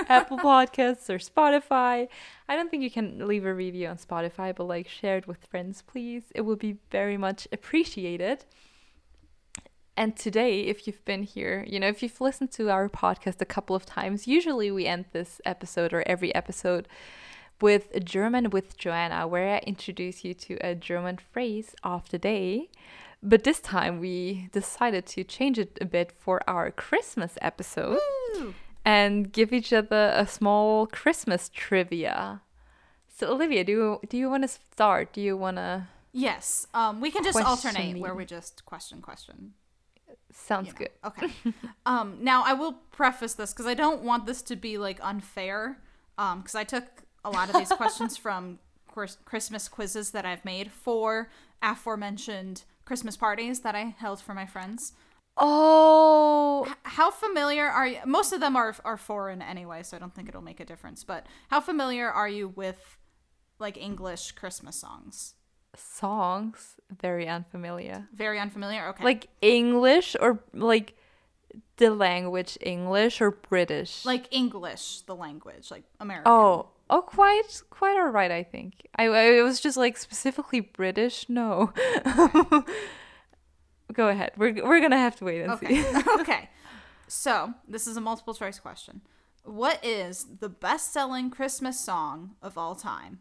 apple podcasts or spotify I don't think you can leave a review on Spotify, but like share it with friends, please. It will be very much appreciated. And today, if you've been here, you know, if you've listened to our podcast a couple of times, usually we end this episode or every episode with German with Joanna, where I introduce you to a German phrase of the day. But this time we decided to change it a bit for our Christmas episode Woo! and give each other a small Christmas trivia. So Olivia, do you, do you want to start? Do you want to? Yes. Um, we can just alternate me. where we just question question. Sounds you know. good. Okay. [laughs] um, now I will preface this because I don't want this to be like unfair. Um, because I took a lot of these questions from Christmas quizzes that I've made for aforementioned Christmas parties that I held for my friends. Oh, H- How familiar are you? Most of them are are foreign anyway, so I don't think it'll make a difference. But how familiar are you with like English Christmas songs? songs very unfamiliar. Very unfamiliar. Okay. Like English or like the language English or British? like English, the language, like American. oh, oh, quite quite all right. I think I I was just like specifically British. No. [laughs] Go ahead. We're we're gonna have to wait and Okay. see. [laughs] [laughs] okay. So, this is a multiple choice question. What is the best selling Christmas song of all time?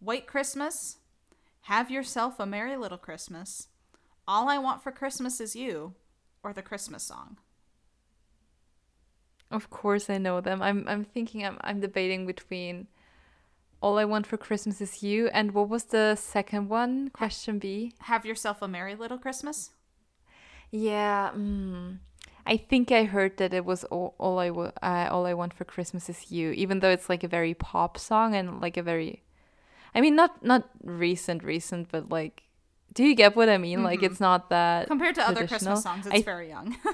White Christmas, Have Yourself a Merry Little Christmas, All I Want for Christmas Is You, or the Christmas song? Of course I know them. I'm I'm thinking I'm I'm debating between All I Want for Christmas is You and what was the second one? Question B. Have Yourself a Merry Little Christmas? Yeah, mm, I think I heard that it was all, all I uh, all I want for Christmas is you, even though it's like a very pop song and like a very, I mean not not recent recent, but like, do you get what I mean? Like it's not that Compared to other. Christmas songs, it's I- very young. [laughs]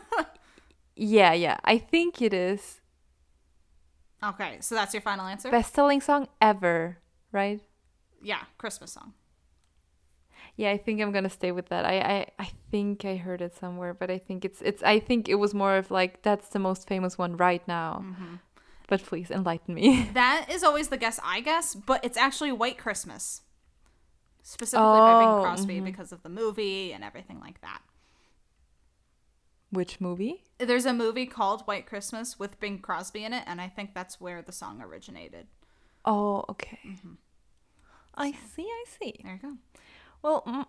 Yeah, yeah, I think it is okay, so that's your final answer? best selling song ever, right? yeah, Christmas song. Yeah, I think I'm gonna stay with that. I, I I think I heard it somewhere, but I think it's it's I think it was more of like that's the most famous one right now. Mm-hmm. But please enlighten me. [laughs] That is always the guess I guess, but it's actually White Christmas. Specifically by Bing Oh, Crosby mhm. because of the movie and everything like that. Which movie? There's a movie called White Christmas with Bing Crosby in it, and I think that's where the song originated. Oh, okay. Mm-hmm. I see, I see. There you go. Well, m-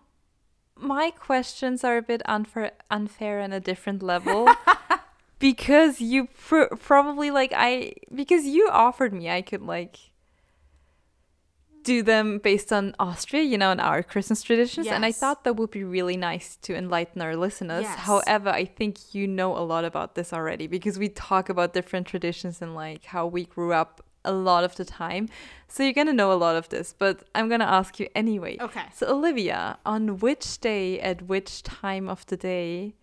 my questions are a bit unfair, unfair on a different level [laughs] because you pr- probably like I because you offered me I could like do them based on Austria, you know, and our Christmas traditions, and I thought that would be really nice to enlighten our listeners. Yes. However, I think you know a lot about this already because we talk about different traditions and like how we grew up a lot of the time. So you're gonna know a lot of this, but I'm gonna ask you anyway. Okay. So, Olivia, on which day at which time of the day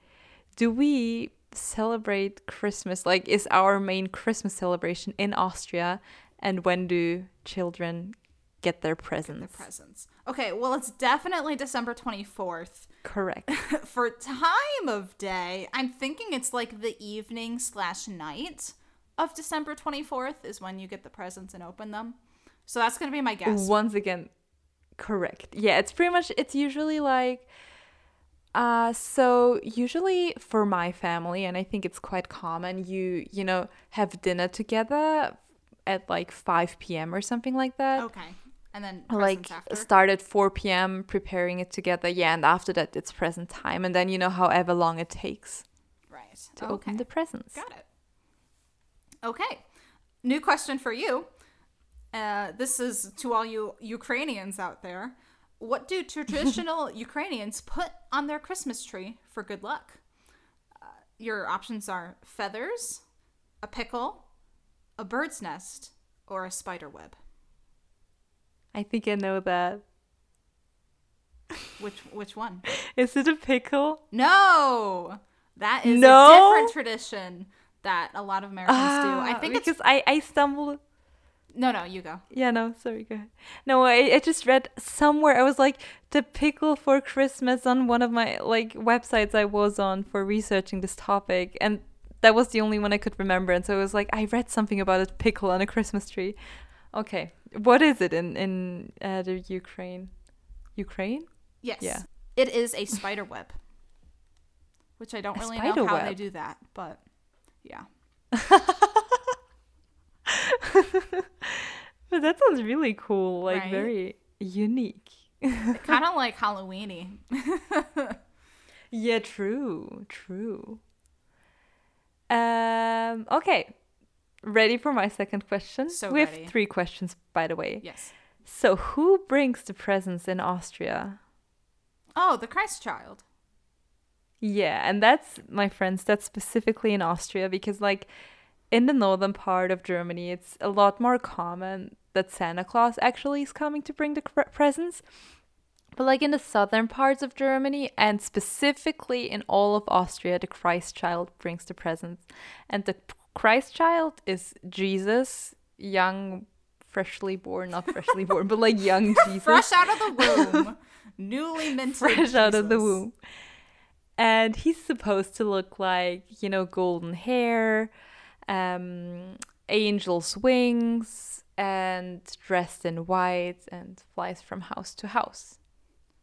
do we celebrate Christmas? Like, is our main Christmas celebration in Austria? And when do children get their The presents? presents. Okay, well, it's definitely December 24th. Correct. [laughs] For time of day, I'm thinking it's like the evening slash night of December 24th is when you get the presents and open them. So that's going to be my guess. Once again, Correct. Yeah, it's pretty much it's usually like uh so usually for my family and I think it's quite common you you know have dinner together at like 5 p.m. or something like that. Okay. And then Like after. start at 4 p.m. preparing it together. Yeah, and after that it's present time and then you know however long it takes right. to okay. open the presents. Got it. Okay. New question for you. Uh, this is to all you Ukrainians out there. What do [laughs] traditional Ukrainians put on their Christmas tree for good luck? Uh, your options are feathers, a pickle, a bird's nest, or a spider web. I think I know that. [laughs] Which which one? Is it a pickle? No, that is No? a different tradition that a lot of Americans do. I Ah, think because it's I I stumbled no, no. You go. Yeah, no, sorry, go ahead. No, I, I just read somewhere I was like the pickle for Christmas on one of my like websites I was on for researching this topic and that was the only one I could remember and so it was like I read something about a pickle on a Christmas tree. Okay. What is it in in uh, the Ukraine? Ukraine? Yes. Yeah. It is a spider web. Which I don't A really know how they do that, but yeah. [laughs] But that sounds really cool, like Right? very unique. [laughs] kind of like Halloweeny. [laughs] Yeah, true, true. Um, okay. Ready for my second question? So we ready. have three questions, by the way. yes. So, who brings the presents in Austria? Oh, the Christ child. Yeah, and that's my friends. That's specifically in Austria because, like, in the northern part of Germany, it's a lot more common that Santa Claus actually is coming to bring the presents. But, like, in the southern parts of Germany and specifically in all of Austria, the Christ child brings the presents. And the Christ child is Jesus, young, freshly born, not freshly born, but like young [laughs] Jesus Fresh out of the womb. [laughs] Newly minted. fresh out of the womb. And he's supposed to look like, you know, golden hair, um, angel's wings, and dressed in white and flies from house to house.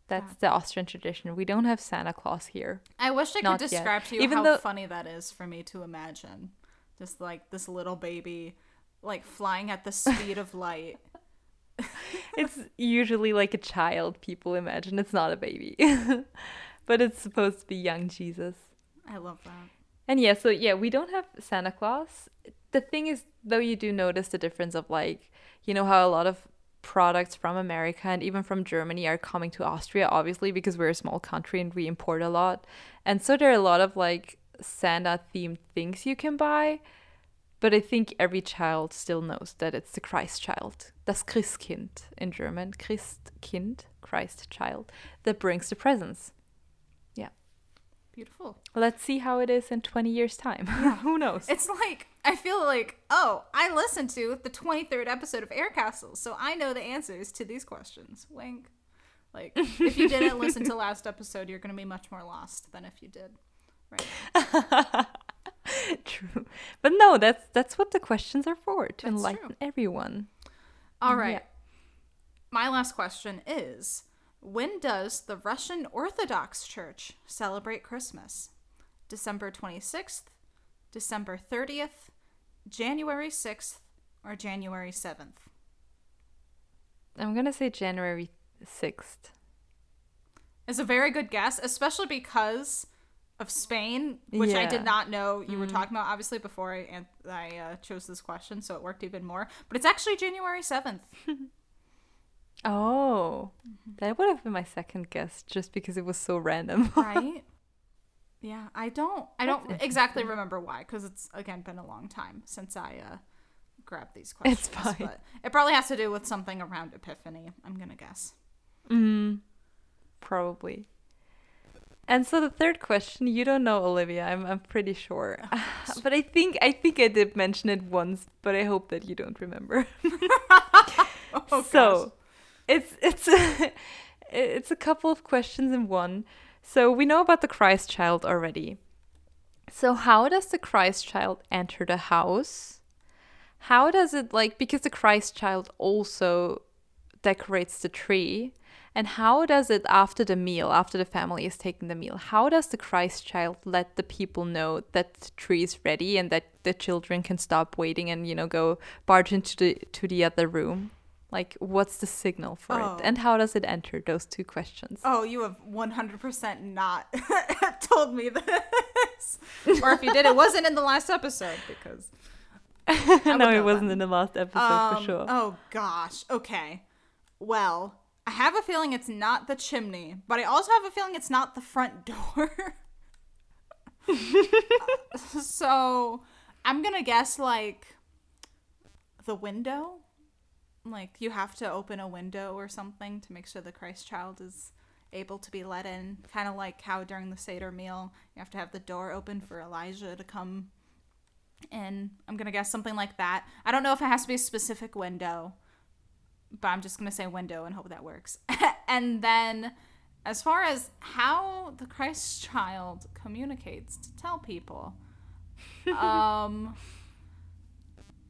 That's the Austrian tradition. We don't have Santa Claus here. I wish I could Not yet. describe to you Even how though- funny that is for me to imagine. Just like this little baby, like flying at the speed of light. [laughs] It's usually like a child, people imagine. It's not a baby. [laughs] but it's supposed to be young Jesus. I love that. And yeah, so yeah, we don't have Santa Claus. The thing is, though, you do notice the difference of like, you know, how a lot of products from America and even from Germany are coming to Austria, obviously, because we're a small country and we import a lot. And so there are a lot of like Santa themed things you can buy. But I think every child still knows that it's the Christ child, das Christkind in German, Christkind, Christ child, that brings the presents. Yeah. Beautiful. Let's see how it is in 20 years' time. [laughs] Who knows? It's like I feel like, oh, I listened to the 23rd episode of Air Castles, so I know the answers to these questions. Wink. Like, if you didn't listen to [laughs] last episode, you're going to be much more lost than if you did. Right. [laughs] True. But no, that's that's what the questions are for, to That's enlighten true. everyone. All right. Yeah. My last question is When does the Russian Orthodox Church celebrate Christmas? December 26th, December 30th, January 6th, or January 7th? I'm going to say January 6th. It's a very good guess, especially because of Spain, which I did not know you were talking about, obviously, before I, I uh, chose this question, so it worked even more. But it's actually January 7th. [laughs] Oh, that would have been my second guess just because it was so random. [laughs] right yeah i don't i don't exactly remember why because it's again been a long time since i uh grabbed these questions It's fine. but it probably has to do with something around epiphany i'm gonna guess mm, probably. And so the third question, you don't know Olivia, I'm I'm pretty sure. [laughs] [laughs] but I think I think I did mention it once, but I hope that you don't remember. [laughs] oh, so it's it's a, it's a couple of questions in one. So we know about the Christ child already. So how does the Christ child enter the house? How does it like because the Christ child also decorates the tree. And how does it after the meal, after the family is taking the meal, how does the Christ child let the people know that the tree is ready and that the children can stop waiting and you know go barge into the to the other room? Like what's the signal for Oh. it? And how does it enter? Those two questions. Oh, you have 100% not [laughs] told me this. or if you did, it wasn't in the last episode because. [laughs] no, it wasn't that. in the last episode Um, for sure. Oh gosh. Okay. Well, I have a feeling it's not the chimney, but I also have a feeling it's not the front [laughs] door. [laughs] so I'm gonna guess like the window. Like you have to open a window or something to make sure the Christ child is able to be let in. Kind of like how during the Seder meal you have to have the door open for Elijah to come in. I'm gonna guess something like that. I don't know if it has to be a specific window, but I'm just gonna say window and hope that works. [laughs] and then, as far as how the Christ child communicates to tell people, [laughs] um,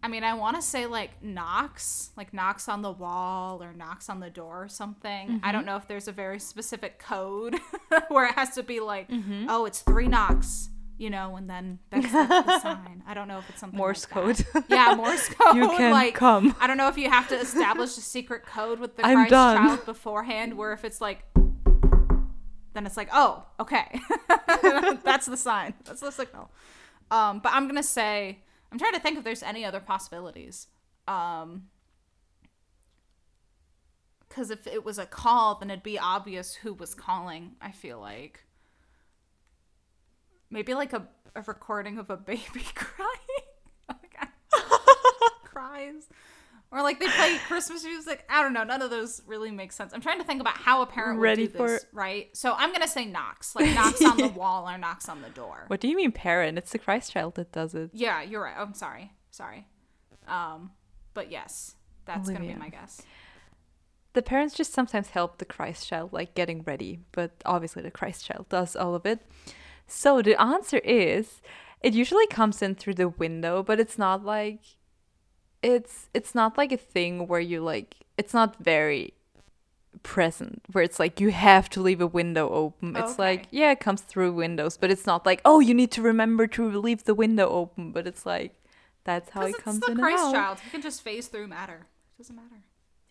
I mean, I want to say like knocks, like knocks on the wall or knocks on the door or something. I don't know if there's a very specific code [laughs] where it has to be like, oh, it's three knocks, you know, and then [laughs] that's the, the sign. I don't know if it's something Morse like code. Yeah, Morse [laughs] code. You can like, come. I don't know if you have to establish a secret code with the I'm Christ done. child beforehand, where if it's like, then it's like, oh, okay, [laughs] that's the sign, that's the signal. Um, but I'm gonna say, I'm trying to think if there's any other possibilities. Um, because if it was a call, then it'd be obvious who was calling. I feel like maybe like a, a recording of a baby [laughs] crying. Oh [laughs] cries. Or like they play Christmas music. I don't know. None of those really make sense. I'm trying to think about how a parent Ready would do for- this, right? So I'm gonna say knocks, like [laughs] knocks on the wall or knocks on the door. What do you mean parent? It's the Christ child that does it. Yeah, you're right. Oh, I'm sorry. Sorry. Um, but yes, that's gonna be my guess. The parents just sometimes help the Christ child like getting ready, but obviously the Christ child does all of it. So the answer is it usually comes in through the window, but it's not like it's it's not like a thing where you like it's not very present where it's like you have to leave a window open. It's Okay. like yeah, it comes through windows, but it's not like oh, you need to remember to leave the window open, but it's like that's how it it's comes the in Christ and out. child. He can just phase through matter. It doesn't matter.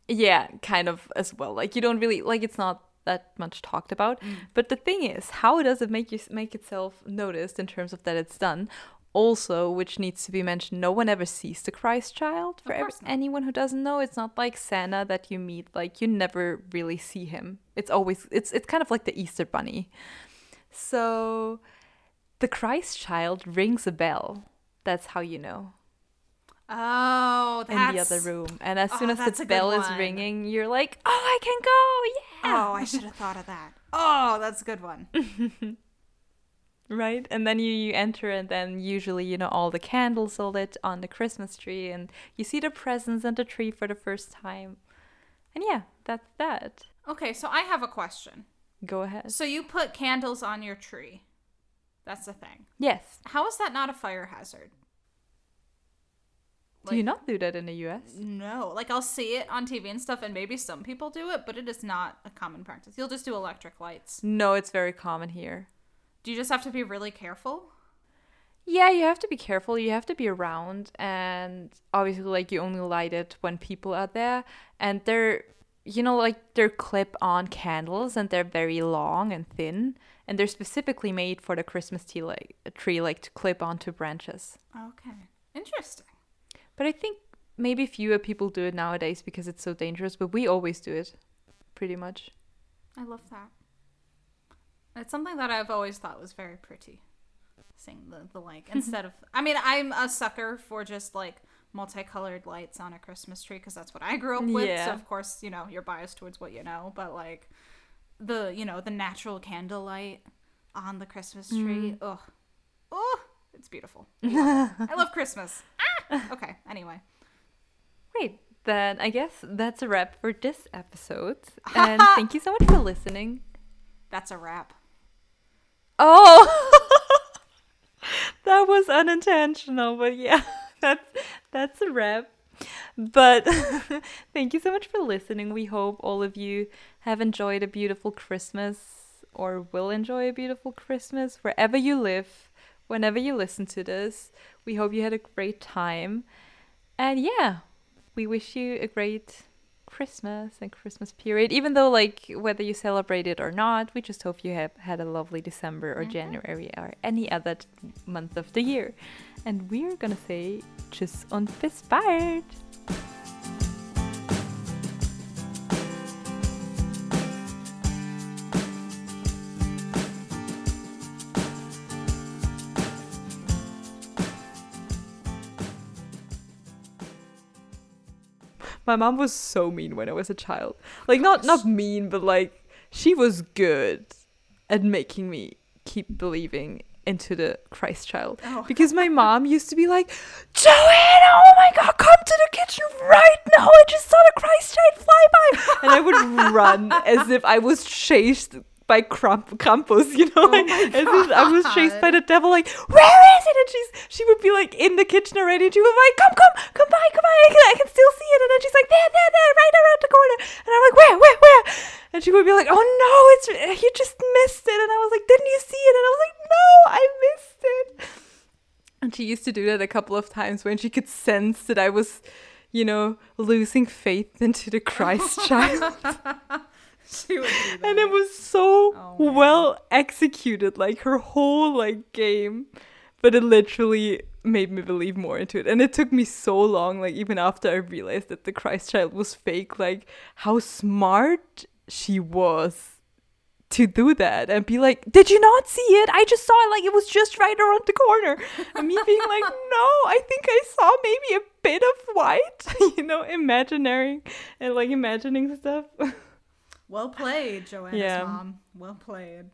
Yeah, kind of as well. Like you don't really like it's not that much talked about. Mm. But the thing is, how does it make you make itself noticed in terms of that it's done? Also, which needs to be mentioned, no one ever sees the Christ child. For Of ev- course not. anyone who doesn't know, it's not like Santa that you meet. Like you never really see him. It's always it's it's kind of like the Easter bunny. So, the Christ child rings a bell. That's how you know Oh, in the other room. And as soon Oh, as that's the bell is ringing, you're like, oh, I can go. Yeah. Oh, I should have thought of that. Oh, that's a good one. [laughs] Right? And then you, you enter, and then usually, you know, all the candles are lit on the Christmas tree, and you see the presents and the tree for the first time. And yeah, that's that. Okay, so I have a question. Go ahead. So you put candles on your tree. That's the thing. Yes. How is that not a fire hazard? Do you not do that in the US? No, like I'll see it on TV and stuff, and maybe some people do it, but it is not a common practice. You'll just do electric lights. No, it's very common here. Do you just have to be really careful? Yeah, you have to be careful. You have to be around, and obviously, like you only light it when people are there, and they're, you know, like they're clip-on candles, and they're very long and thin, and they're specifically made for the Christmas tree, like tree, like to clip onto branches. Okay, interesting. But I think maybe fewer people do it nowadays because it's so dangerous. But we always do it, pretty much. I love that. It's something that I've always thought was very pretty. Seeing the, the like [laughs] instead of I mean I'm a sucker for just like multicolored lights on a Christmas tree because that's what I grew up with. Yeah. So of course you know you're biased towards what you know, but like the you know the natural candlelight on the Christmas tree. Mm. Ugh, oh, it's beautiful. I love. I love [laughs] Christmas. [laughs] Okay. Anyway, Great. Then I guess that's a wrap for this episode. [laughs] And thank you so much for listening. that's a wrap. Oh, [laughs] that was unintentional, but yeah, that's that's a wrap. But thank you so much for listening. We hope all of you have enjoyed a beautiful Christmas or will enjoy a beautiful Christmas wherever you live, whenever you listen to this. We hope you had a great time. And yeah, we wish you a great Christmas and Christmas period. Even though, like, whether you celebrate it or not, we just hope you have had a lovely December or Mhm. January or any other month of the year. And we're gonna say tschüss und bis bald. My mom was so mean when I was a child. Like not not mean, but like she was good at making me keep believing into the Christ child. Oh. Because my [laughs] mom used to be like, Joanna, oh my god, come to the kitchen right now. I just saw the Christ child fly by. And I would run as if I was chased by Kramp- Krampus, you know, Oh like, [laughs] my as I was chased by the devil, like, where is it? And she's she would be like in the kitchen already, and she was like, come, come, come by, come by, I can, I can still see it. And then she's like, there, there, there, right around the corner. And I'm like, where, where, where? And she would be like, oh no, it's you just missed it. And I was like, didn't you see it? And I was like, no, I missed it. And she used to do that a couple of times when she could sense that I was, you know, losing faith into the Christ [laughs] child. [laughs] [laughs] she would and it was so Oh, well executed, like her whole like game. But it literally made me believe more into it. And it took me so long, like even after I realized that the Christ child was fake, like how smart she was to do that and be like, Did you not see it? I just saw it like it was just right around the corner. [laughs] And me being like, No, I think I saw maybe a bit of white, [laughs] you know, imaginary and like imagining stuff. Well played, Joanna's Yeah. mom. Well played.